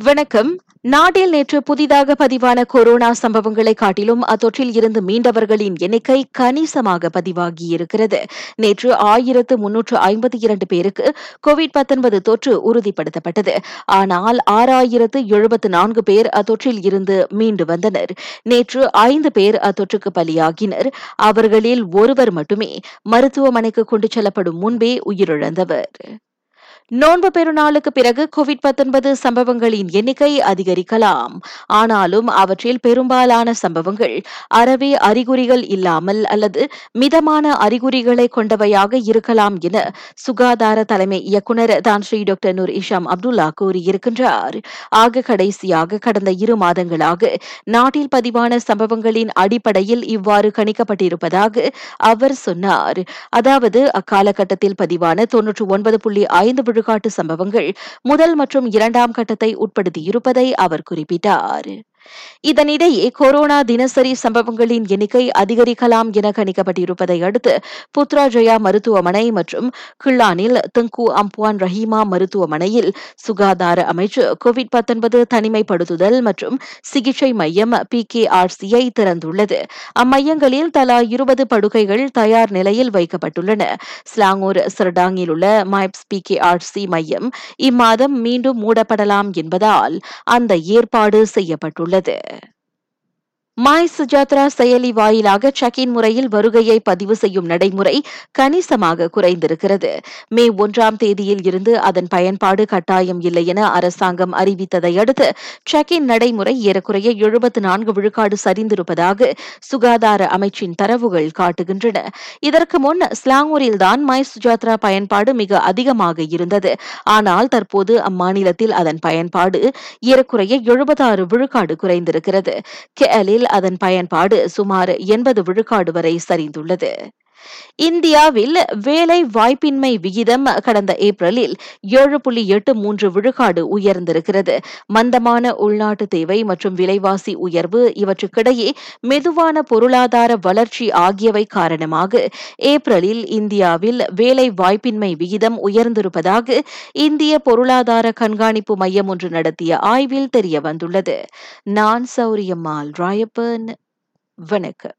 வணக்கம். நாட்டில் நேற்று புதிதாக பதிவான கொரோனா சம்பவங்களை காட்டிலும் அத்தொற்றில் இருந்து மீண்டவர்களின் எண்ணிக்கை கணிசமாக பதிவாகியிருக்கிறது. நேற்று ஆயிரத்து முன்னூற்று ஐம்பத்தி இரண்டு பேருக்கு கோவிட் 19 தொற்று உறுதிப்படுத்தப்பட்டது. ஆனால் ஆறாயிரத்து எழுபத்து நான்கு பேர் அத்தொற்றில் இருந்து மீண்டு வந்தனர். நேற்று ஐந்து பேர் அத்தொற்றுக்கு பலியாகினர். அவர்களில் ஒருவர் மட்டுமே மருத்துவமனைக்கு கொண்டு செல்லப்படும் முன்பே உயிரிழந்தவர். நோன்பு பெருநாளுக்கு பிறகு கோவிட் 19 சம்பவங்களின் எண்ணிக்கை அதிகரிக்கலாம். ஆனாலும் அவற்றில் பெரும்பாலான சம்பவங்கள் அறவே அறிகுறிகள் இல்லாமல் அல்லது மிதமான அறிகுறிகளை கொண்டவையாக இருக்கலாம் என சுகாதார தலைமை இயக்குநர் தான் Sri doctor Noor Hisham Abdullah கூறியிருக்கின்றார். ஆக கடைசியாக கடந்த இரு மாதங்களாக நாட்டில் பதிவான சம்பவங்களின் அடிப்படையில் இவ்வாறு கணிக்கப்பட்டிருப்பதாக அவர் சொன்னார். அதாவது அக்காலகட்டத்தில் பதிவான தொன்னூற்று ஒன்பது புள்ளி ஐந்து விழுக்காட்டு சம்பவங்கள் முதல் மற்றும் இரண்டாம் கட்டத்தை உட்படுத்தியிருப்பதை அவர் குறிப்பிட்டார். இதனிடையே கொரோனா தினசரி சம்பவங்களின் எண்ணிக்கை அதிகரிக்கலாம் என கணிக்கப்பட்டிருப்பதை அடுத்து புத்ராஜயா மருத்துவமனை மற்றும் கிள்ளானில் தங்கு அம்பான் ரஹீமா மருத்துவமனையில் சுகாதார அமைச்சு கோவிட் தனிமைப்படுத்துதல் மற்றும் சிகிச்சை மையம் பி கே ஆர்சியை திறந்துள்ளது. அம்மையங்களில் தலா இருபது படுகைகள் தயார் நிலையில் வைக்கப்பட்டுள்ளன. ஸ்லாங்கூர் சரடாங்கில் உள்ள மைப்ஸ் பி கே ஆர்சி மையம் இம்மாதம் மீண்டும் மூடப்படலாம் என்பதால் அந்த ஏற்பாடு செய்யப்பட்டுள்ளது. உள்ளது மாய் சுஜாத்ரா செயலி வாயிலாக செக்இன் முறையில் வருகையை பதிவு செய்யும் நடைமுறை கணிசமாக குறைந்திருக்கிறது. மே ஒன்றாம் தேதியில் இருந்து அதன் பயன்பாடு கட்டாயம் இல்லை என அரசாங்கம் அறிவித்ததை அடுத்து செக்இன் நடைமுறை ஏறக்குறைய எழுபத்து நான்கு விழுக்காடு சரிந்திருப்பதாக சுகாதார அமைச்சின் தரவுகள் காட்டுகின்றன. இதற்கு முன் ஸ்லாங்கூரில் தான் மாய் சுஜாத்ரா பயன்பாடு மிக அதிகமாக இருந்தது. ஆனால் தற்போது அம்மாநிலத்தில் அதன் பயன்பாடு ஏறக்குறைய எழுபத்தாறு விழுக்காடு குறைந்திருக்கிறது. கேலில் அதன் பயன்பாடு சுமார் எண்பது விழுக்காடு வரை சரிந்துள்ளது. இந்தியாவில் வேலை வாய்ப்பின்மை விகிதம் கடந்த ஏப்ரலில் ஏழு புள்ளி எட்டு மூன்று விழுக்காடு உயர்ந்திருக்கிறது. மந்தமான உள்நாட்டு தேவை மற்றும் விலைவாசி உயர்வு இவற்றுக்கிடையே மெதுவான பொருளாதார வளர்ச்சி ஆகியவை காரணமாக ஏப்ரலில் இந்தியாவில் வேலை வாய்ப்பின்மை விகிதம் உயர்ந்திருப்பதாக இந்திய பொருளாதார கண்காணிப்பு மையம் ஒன்று நடத்திய ஆய்வில் தெரிய வந்துள்ளது நான் சௌரியம்மாள் ராயப்பன் வணக்கம்.